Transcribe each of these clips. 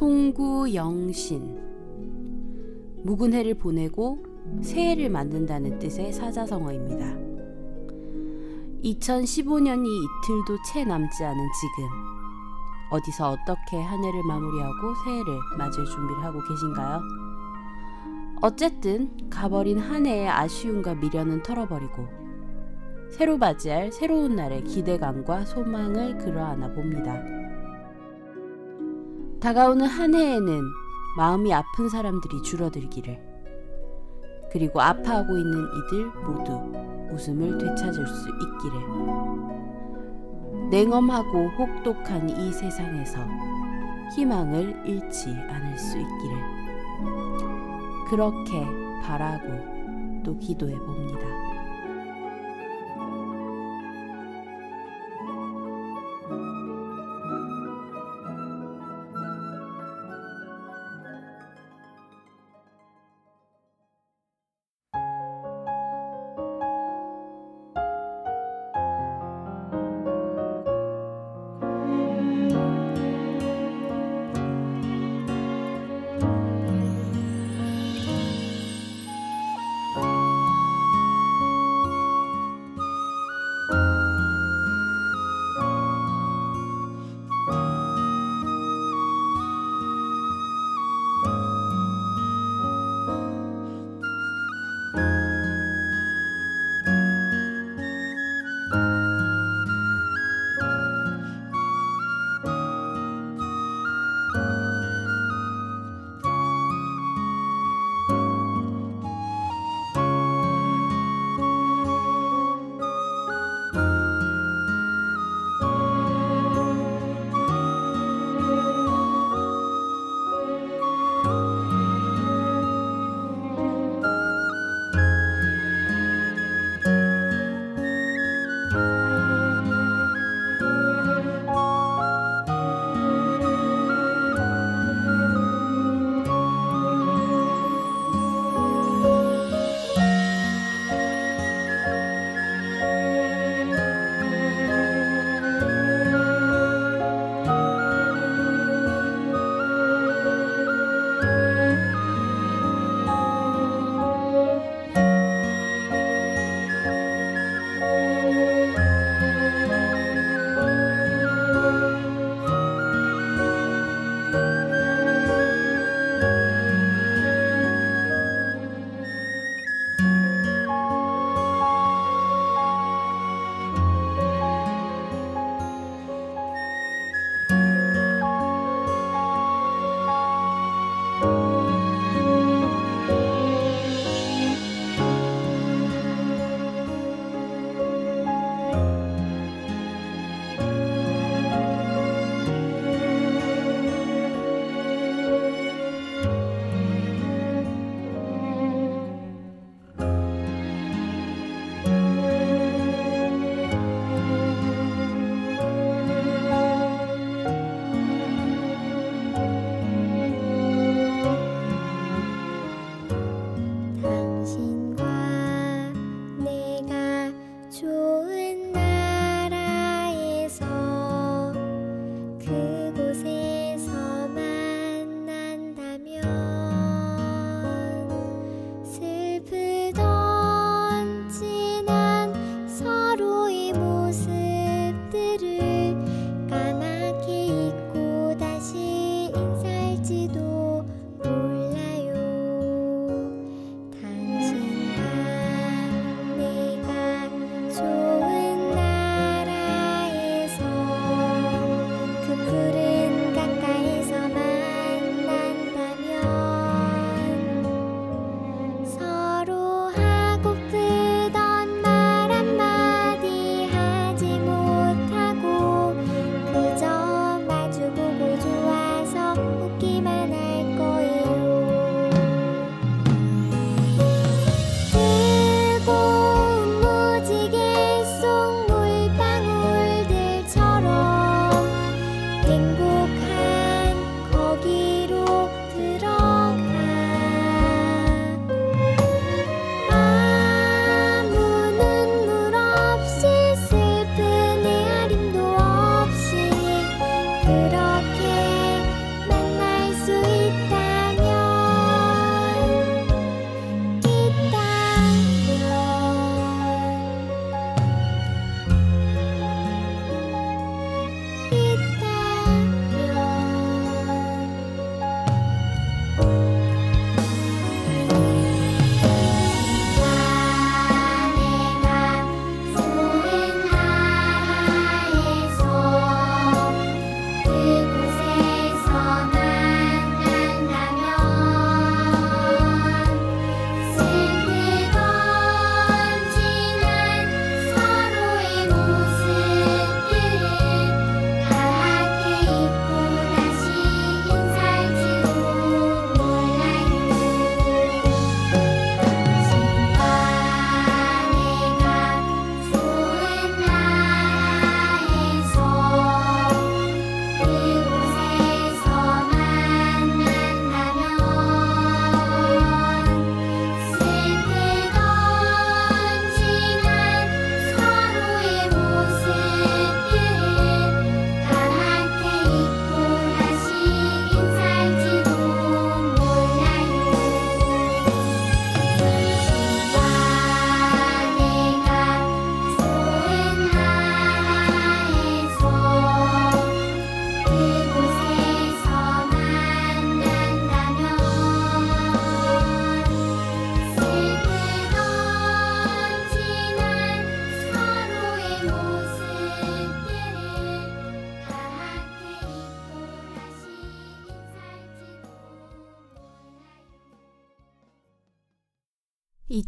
송구영신 묵은 해를 보내고 새해를 만든다는 뜻의 사자성어입니다. 2015년이 이틀도 채 남지 않은 지금 어디서 어떻게 한 해를 마무리하고 새해를 맞을 준비를 하고 계신가요? 어쨌든 가버린 한 해의 아쉬움과 미련은 털어버리고 새로 맞이할 새로운 날의 기대감과 소망을 그러하나 봅니다. 다가오는 한 해에는 마음이 아픈 사람들이 줄어들기를. 그리고 아파하고 있는 이들 모두 웃음을 되찾을 수 있기를. 냉엄하고 혹독한 이 세상에서 희망을 잃지 않을 수 있기를. 그렇게 바라고 또 기도해 봅니다.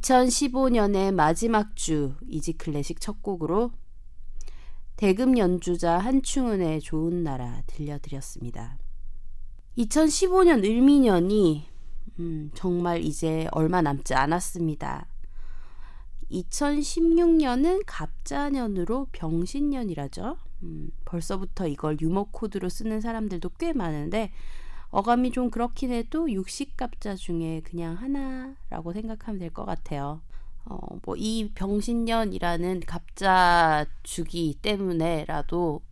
2015년의 마지막 주 이지 클래식 첫 곡으로 대금 연주자 한충은의 좋은 나라 들려드렸습니다. 2015년 을미년이 음, 정말 이제 얼마 남지 않았습니다. 2016년은 갑자년으로 병신년이라죠. 음, 벌써부터 이걸 유머 코드로 쓰는 사람들도 꽤 많은데 어감이 좀 그렇긴 해도 육식갑자 중에 그냥 하나라고 생각하면 될 것 같아요. 어, 뭐 이 병신년이라는 갑자 주기 때문에라도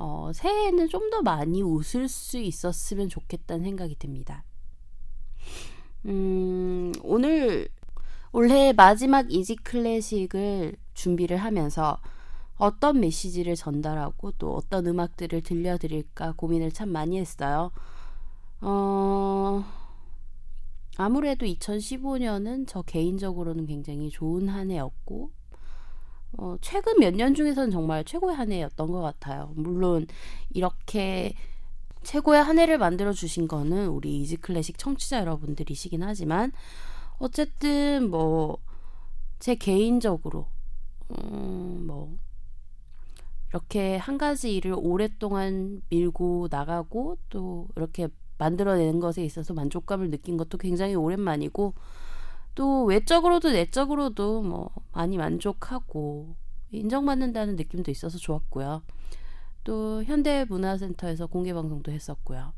어, 새해에는 좀 더 많이 웃을 수 있었으면 좋겠다는 생각이 듭니다. 음, 오늘 올해 마지막 이지 클래식을 준비를 하면서 어떤 메시지를 전달하고 또 어떤 음악들을 들려드릴까 고민을 참 많이 했어요. 어, 아무래도 2015년은 저 개인적으로는 굉장히 좋은 한 해였고, 어, 최근 몇 년 중에서는 정말 최고의 한 해였던 것 같아요. 물론, 이렇게 최고의 한 해를 만들어 주신 거는 우리 이지 클래식 청취자 여러분들이시긴 하지만, 어쨌든 뭐, 제 개인적으로, 음, 뭐, 이렇게 한 가지 일을 오랫동안 밀고 나가고 또 이렇게 만들어내는 것에 있어서 만족감을 느낀 것도 굉장히 오랜만이고 또 외적으로도 내적으로도 뭐 많이 만족하고 인정받는다는 느낌도 있어서 좋았고요. 또 현대문화센터에서 공개 방송도 했었고요.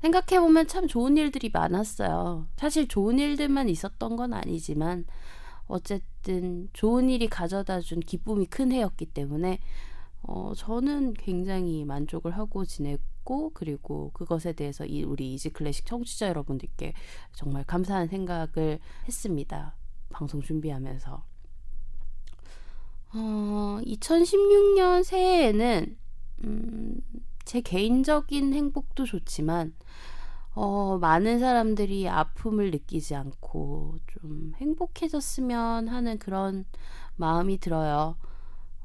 생각해보면 참 좋은 일들이 많았어요. 사실 좋은 일들만 있었던 건 아니지만 어쨌든 좋은 일이 가져다 준 기쁨이 큰 해였기 때문에 어, 저는 굉장히 만족을 하고 지냈고 그리고 그것에 대해서 이 우리 이지 클래식 청취자 여러분들께 정말 감사한 생각을 했습니다. 방송 준비하면서. 어, 2016년 새해에는 음, 제 개인적인 행복도 좋지만 어, 많은 사람들이 아픔을 느끼지 않고 좀 행복해졌으면 하는 그런 마음이 들어요.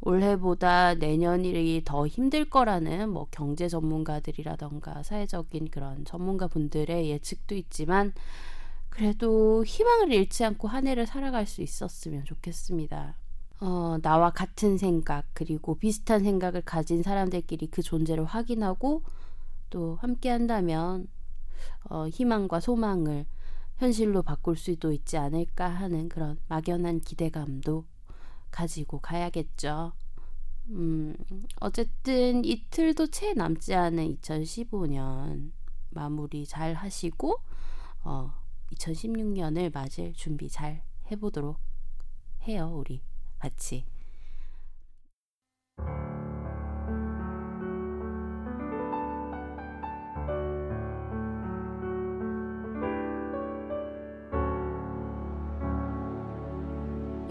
올해보다 내년이 더 힘들 거라는 뭐 경제 전문가들이라던가 사회적인 그런 전문가 분들의 예측도 있지만 그래도 희망을 잃지 않고 한 해를 살아갈 수 있었으면 좋겠습니다. 어, 나와 같은 생각 그리고 비슷한 생각을 가진 사람들끼리 그 존재를 확인하고 또 함께 한다면 어, 희망과 소망을 현실로 바꿀 수도 있지 않을까 하는 그런 막연한 기대감도 가지고 가야겠죠. 음, 어쨌든 이틀도 채 남지 않은 2015년 마무리 잘 하시고 어, 2016년을 맞을 준비 잘 해보도록 해요, 우리 같이.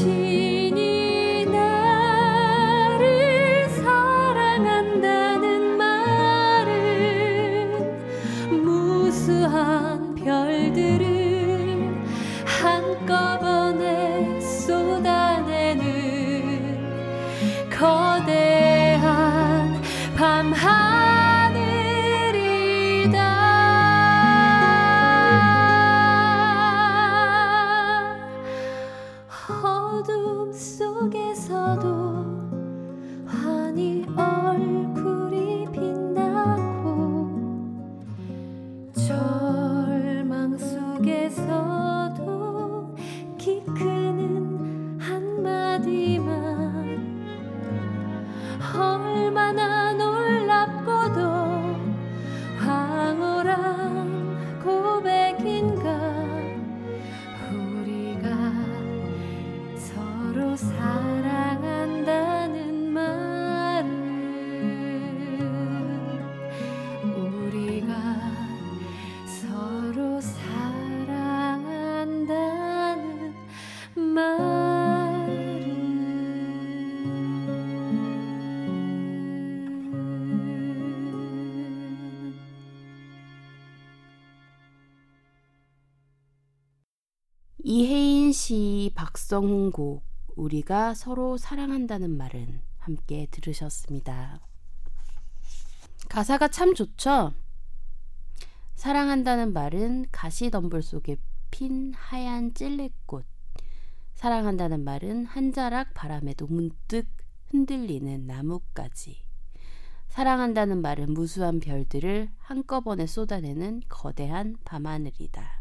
이 씨, 박성훈 곡 우리가 서로 사랑한다는 말은 함께 들으셨습니다. 가사가 참 좋죠? 사랑한다는 말은 가시덤불 속에 핀 하얀 찔레꽃. 사랑한다는 말은 한 자락 바람에도 문득 흔들리는 나뭇가지. 사랑한다는 말은 무수한 별들을 한꺼번에 쏟아내는 거대한 밤하늘이다.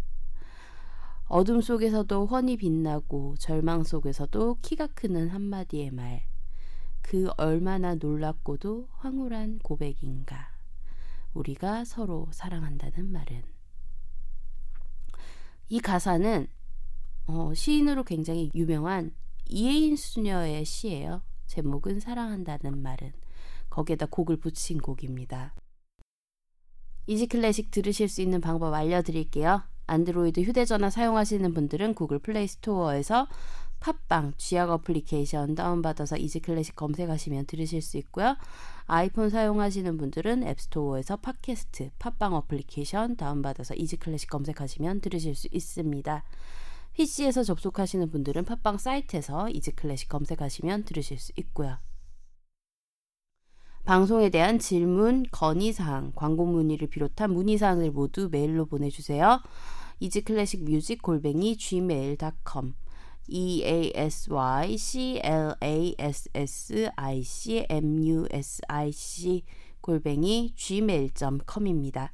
어둠 속에서도 훤히 빛나고 절망 속에서도 키가 크는 한마디의 말. 그 얼마나 놀랍고도 황홀한 고백인가. 우리가 서로 사랑한다는 말은. 이 가사는 어, 시인으로 굉장히 유명한 이혜인 수녀의 시예요. 제목은 사랑한다는 말은. 거기에다 곡을 붙인 곡입니다. Easy Classic 들으실 수 있는 방법 알려드릴게요. 안드로이드 휴대전화 사용하시는 분들은 구글 플레이 스토어에서 팟빵 쥐약 어플리케이션 다운받아서 Easy Classic 검색하시면 들으실 수 있고요. 아이폰 사용하시는 분들은 앱스토어에서 팟캐스트 팟빵 어플리케이션 다운받아서 Easy Classic 검색하시면 들으실 수 있습니다. PC에서 접속하시는 분들은 팟빵 사이트에서 Easy Classic 검색하시면 들으실 수 있고요. 방송에 대한 질문, 건의사항, 광고 문의를 비롯한 문의사항을 모두 메일로 보내주세요. easyclassicmusic 골뱅이 gmail.com e a s y c l a s s i c m u s i c 골뱅이 gmail.com입니다.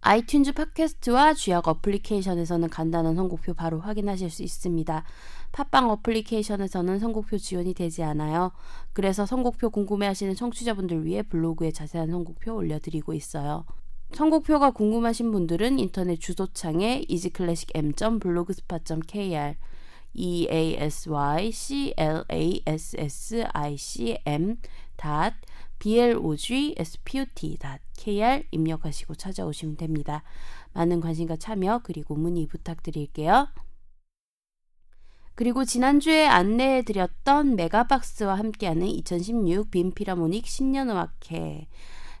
아이튠즈 팟캐스트와 쥐약 어플리케이션에서는 간단한 선곡표 바로 확인하실 수 있습니다. 팟빵 어플리케이션에서는 선곡표 지원이 되지 않아요. 그래서 선곡표 궁금해하시는 청취자분들 위해 블로그에 자세한 선곡표 올려드리고 있어요. 선곡표가 궁금하신 분들은 인터넷 주소창에 easyclassicm.blogspot.kr e a s y c l a s s i c m blogsspot.kr 입력하시고 찾아오시면 됩니다. 많은 관심과 참여 그리고 문의 부탁드릴게요. 그리고 지난주에 안내해 드렸던 메가박스와 함께하는 2016 빈피라모닉 신년음악회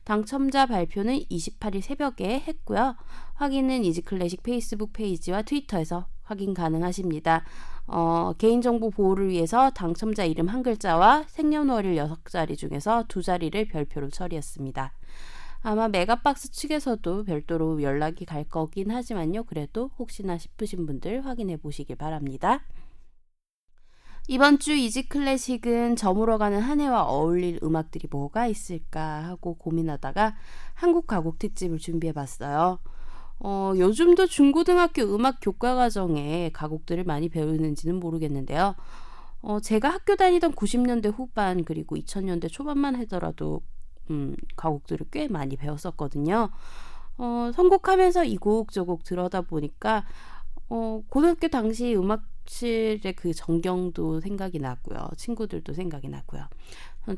당첨자 발표는 28일 새벽에 했고요. 확인은 Easy Classic 페이스북 페이지와 트위터에서 확인 가능하십니다. 어, 개인정보 보호를 위해서 당첨자 이름 한 글자와 생년월일 6자리 중에서 두 자리를 별표로 처리했습니다. 아마 메가박스 측에서도 별도로 연락이 갈 거긴 하지만요. 그래도 혹시나 싶으신 분들 확인해 보시길 바랍니다. 이번 주 Easy Classic은 저물어가는 한 해와 어울릴 음악들이 뭐가 있을까 하고 고민하다가 한국 가곡 특집을 준비해 봤어요. 어, 요즘도 중고등학교 음악 교과 과정에 가곡들을 많이 배우는지는 모르겠는데요. 어, 제가 학교 다니던 90년대 후반 그리고 2000년대 초반만 하더라도 음, 가곡들을 꽤 많이 배웠었거든요. 어, 선곡하면서 이 곡 저 곡 들어다 보니까 어, 고등학교 당시 음악실의 그 전경도 생각이 나고요. 친구들도 생각이 나고요.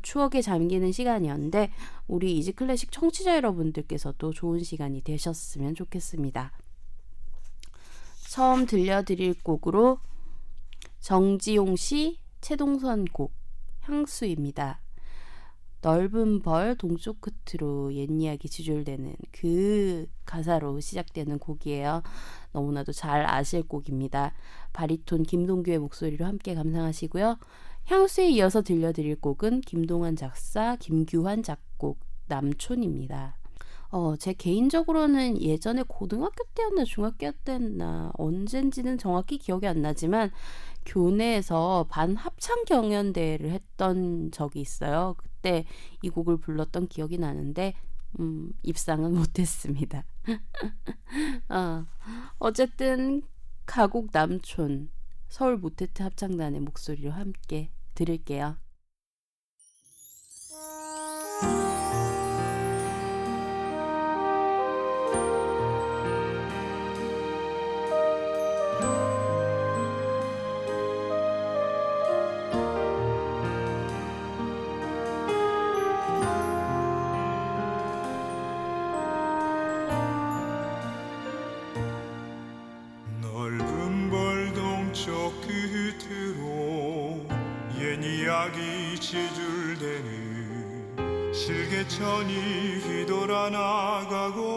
추억에 잠기는 시간이었는데 우리 이지 클래식 청취자 여러분들께서도 좋은 시간이 되셨으면 좋겠습니다. 처음 들려드릴 곡으로 정지용 씨 최동선 곡 향수입니다. 넓은 벌 동쪽 끝으로 옛 이야기 지줄되는 그 가사로 시작되는 곡이에요. 너무나도 잘 아실 곡입니다. 바리톤 김동규의 목소리로 함께 감상하시고요. 향수에 이어서 들려드릴 곡은 김동완 작사, 김규환 작곡, 남촌입니다. 어, 제 개인적으로는 예전에 고등학교 때였나 중학교 때였나 언젠지는 정확히 기억이 안 나지만 교내에서 반 합창 경연대회를 했던 적이 있어요. 그때 이 곡을 불렀던 기억이 나는데 음, 입상은 못했습니다. 어, 어쨌든 가곡 남촌 서울 모테트 합창단의 목소리로 함께 들을게요. 지줄대는 실개천이 휘돌아 나가고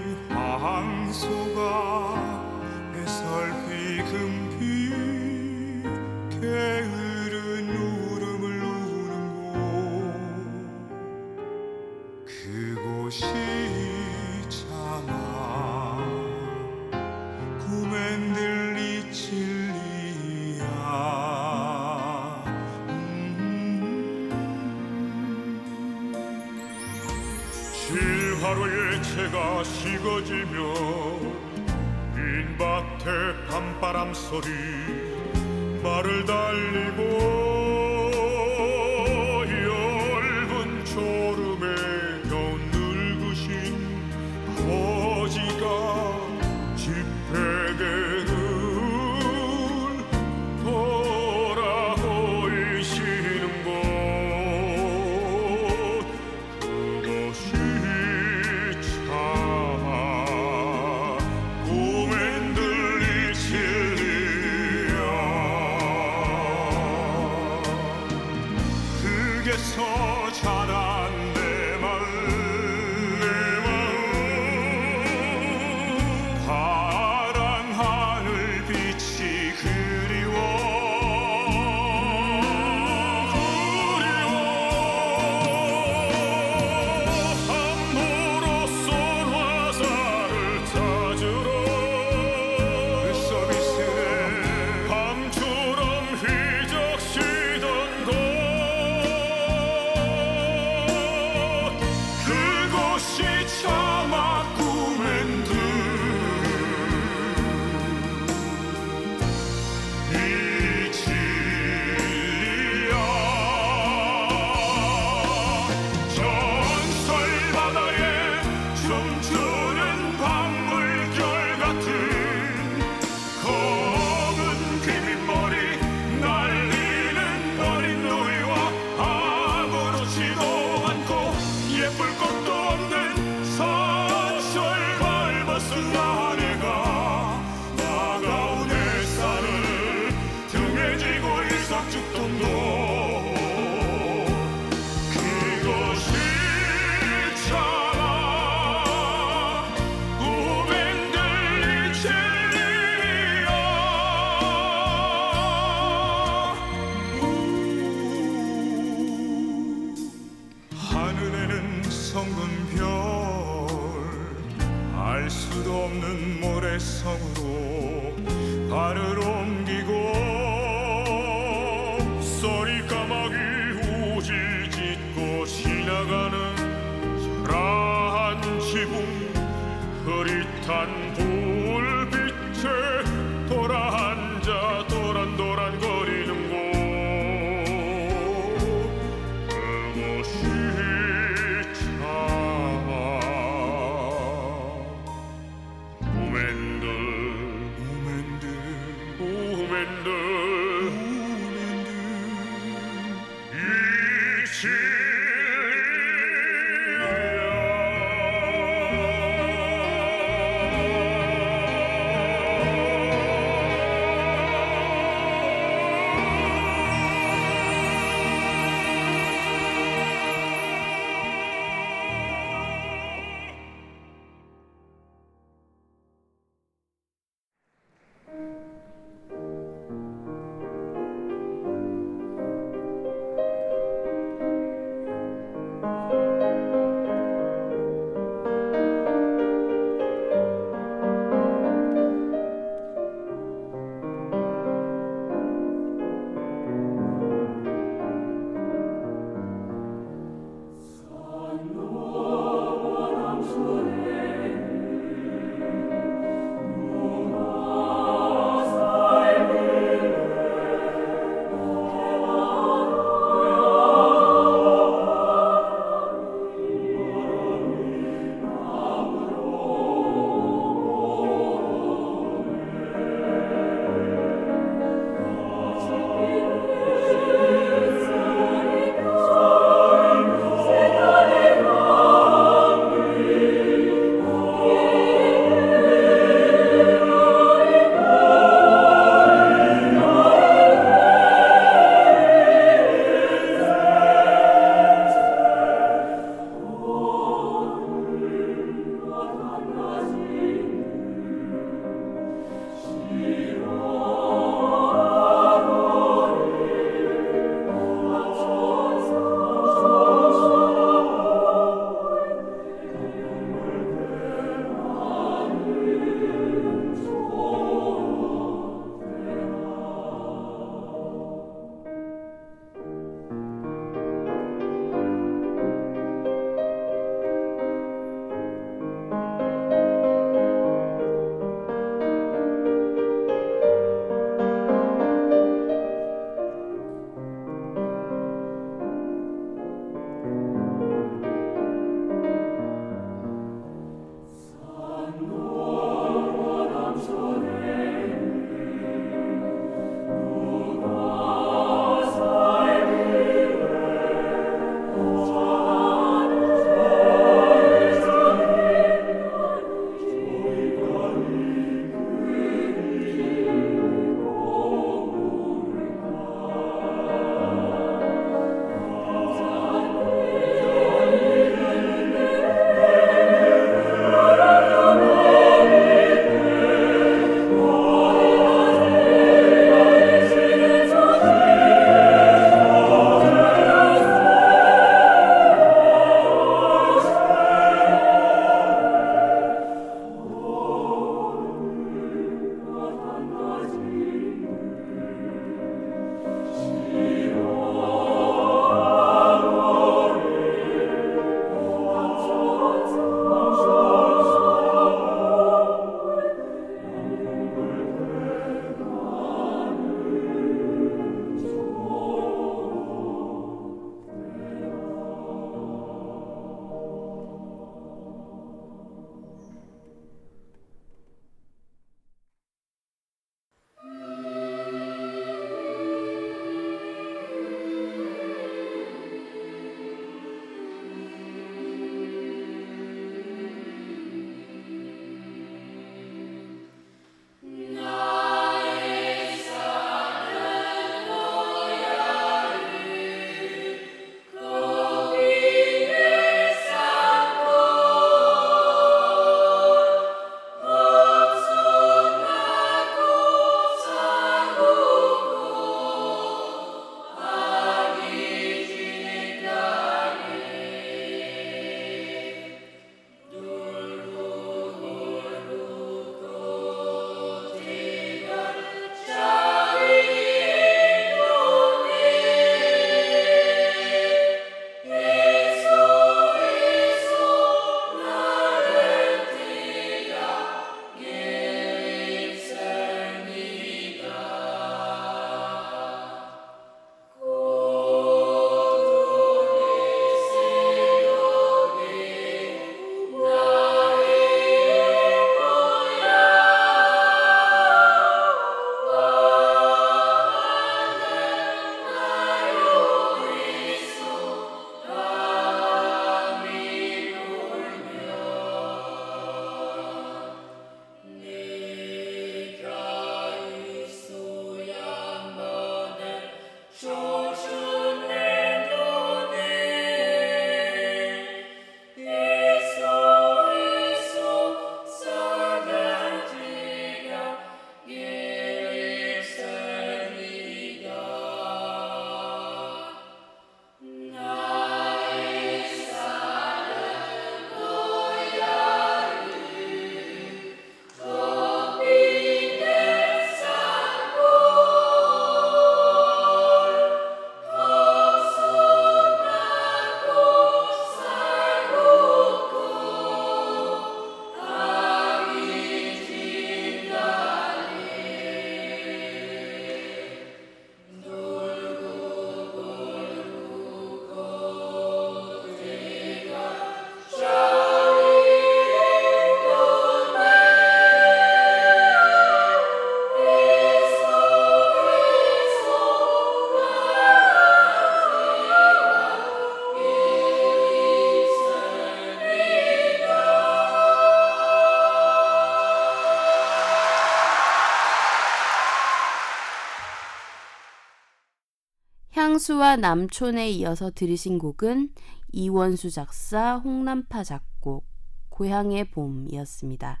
서장수와 남촌에 이어서 들으신 곡은 이원수 작사, 홍남파 작곡, 고향의 봄이었습니다.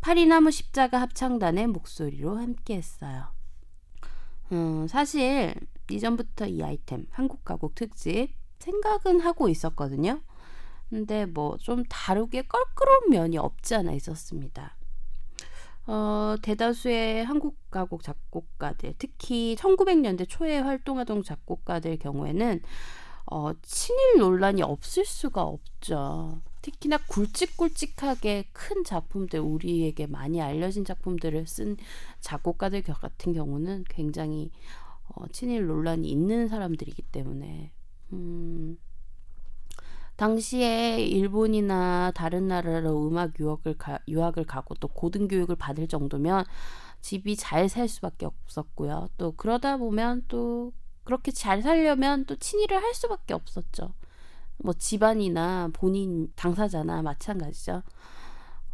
파리나무 십자가 합창단의 목소리로 함께했어요. 음, 사실 이전부터 이 아이템 한국 가곡 특집 생각은 하고 있었거든요. 근데 뭐 좀 다르게 껄끄러운 면이 없지 않아 있었습니다. 어, 대다수의 한국 가곡 작곡가들, 특히 1900년대 초에 활동하던 작곡가들 경우에는 어, 친일 논란이 없을 수가 없죠. 특히나 굵직굵직하게 큰 작품들, 우리에게 많이 알려진 작품들을 쓴 작곡가들 같은 경우는 굉장히 어, 친일 논란이 있는 사람들이기 때문에 음, 당시에 일본이나 다른 나라로 음악 유학을 가, 유학을 가고 또 고등 교육을 받을 정도면 집이 잘 살 수밖에 없었고요. 또 그러다 보면 또 그렇게 잘 살려면 또 친일을 할 수밖에 없었죠. 뭐 집안이나 본인 당사자나 마찬가지죠.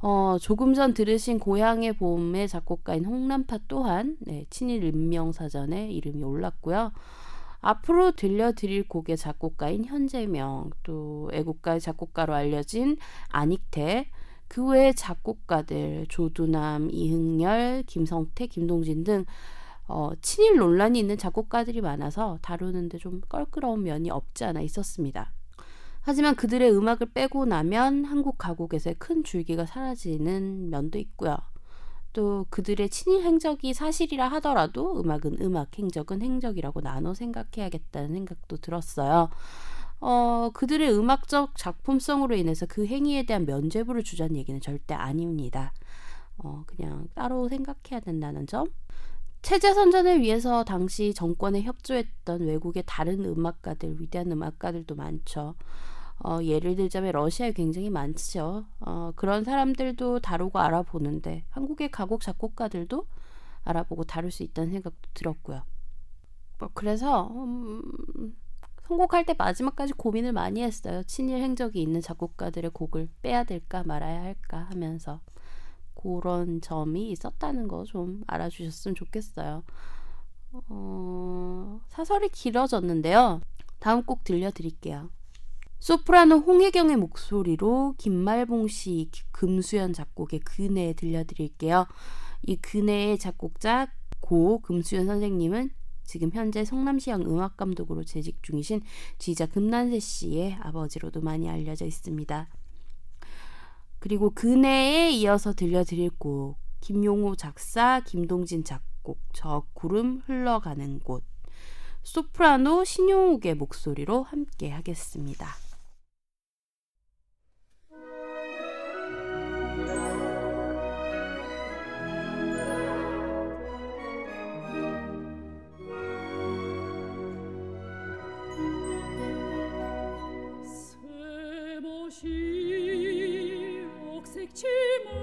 어, 조금 전 들으신 고향의 봄의 작곡가인 홍남파 또한 네, 친일 인명사전에 이름이 올랐고요. 앞으로 들려드릴 곡의 작곡가인 현재명, 또 애국가의 작곡가로 알려진 안익태, 그 외의 작곡가들 조두남, 이흥열, 김성태, 김동진 등 어, 친일 논란이 있는 작곡가들이 많아서 다루는데 좀 껄끄러운 면이 없지 않아 있었습니다. 하지만 그들의 음악을 빼고 나면 한국 가곡에서의 큰 줄기가 사라지는 면도 있고요. 또 그들의 친일 행적이 사실이라 하더라도 음악은 음악, 행적은 행적이라고 나눠 생각해야겠다는 생각도 들었어요. 어, 그들의 음악적 작품성으로 인해서 그 행위에 대한 면죄부를 주자는 얘기는 절대 아닙니다. 어, 그냥 따로 생각해야 된다는 점. 체제 선전을 위해서 당시 정권에 협조했던 외국의 다른 음악가들, 위대한 음악가들도 많죠. 어, 예를 들자면 러시아에 굉장히 많죠. 어, 그런 사람들도 다루고 알아보는데 한국의 가곡 작곡가들도 알아보고 다룰 수 있다는 생각도 들었고요. 뭐 그래서 음, 선곡할 때 마지막까지 고민을 많이 했어요. 친일 행적이 있는 작곡가들의 곡을 빼야 될까 말아야 할까 하면서 그런 점이 있었다는 거 좀 알아주셨으면 좋겠어요. 어, 사설이 길어졌는데요. 다음 곡 들려드릴게요. 소프라노 홍혜경의 목소리로 김말봉 씨, 금수연 작곡의 그네 들려드릴게요. 이 그네의 작곡자 고 금수연 선생님은 지금 현재 성남시향 음악감독으로 재직 중이신 지자 금난세 씨의 아버지로도 많이 알려져 있습니다. 그리고 그네에 이어서 들려드릴 곡 김용호 작사, 김동진 작곡, 저 구름 흘러가는 곳 소프라노 신용욱의 목소리로 함께 하겠습니다. tu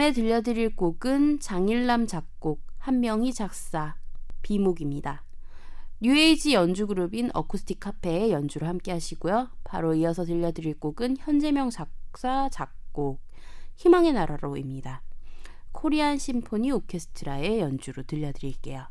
다음에 들려드릴 곡은 장일남 작곡, 한명희 작사, 비목입니다. 뉴에이지 연주 그룹인 어쿠스틱 카페의 연주를 함께 하시고요. 바로 이어서 들려드릴 곡은 현재명 작사, 작곡, 희망의 나라로입니다. 코리안 심포니 오케스트라의 연주로 들려드릴게요.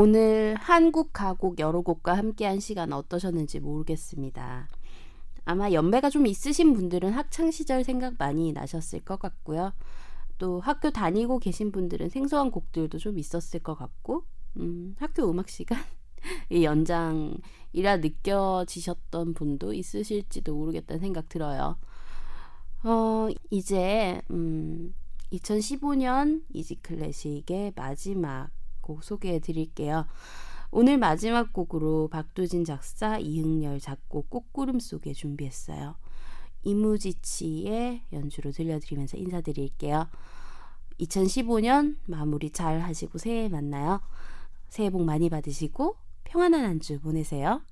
오늘 한국 가곡 여러 곡과 함께한 시간 어떠셨는지 모르겠습니다. 아마 연배가 좀 있으신 분들은 학창 시절 생각 많이 나셨을 것 같고요. 또 학교 다니고 계신 분들은 생소한 곡들도 좀 있었을 것 같고, 음, 학교 음악 시간 이 연장이라 느껴지셨던 분도 있으실지도 모르겠다는 생각 들어요. 어, 이제 음, 2015년 이지 클래식의 마지막 곡 소개해 드릴게요. 오늘 마지막 곡으로 박두진 작사, 이흥열 작곡 꽃구름 속에 준비했어요. 이무지치의 연주로 들려드리면서 인사드릴게요. 2015년 마무리 잘 하시고 새해 만나요. 새해 복 많이 받으시고 평안한 한 주 보내세요.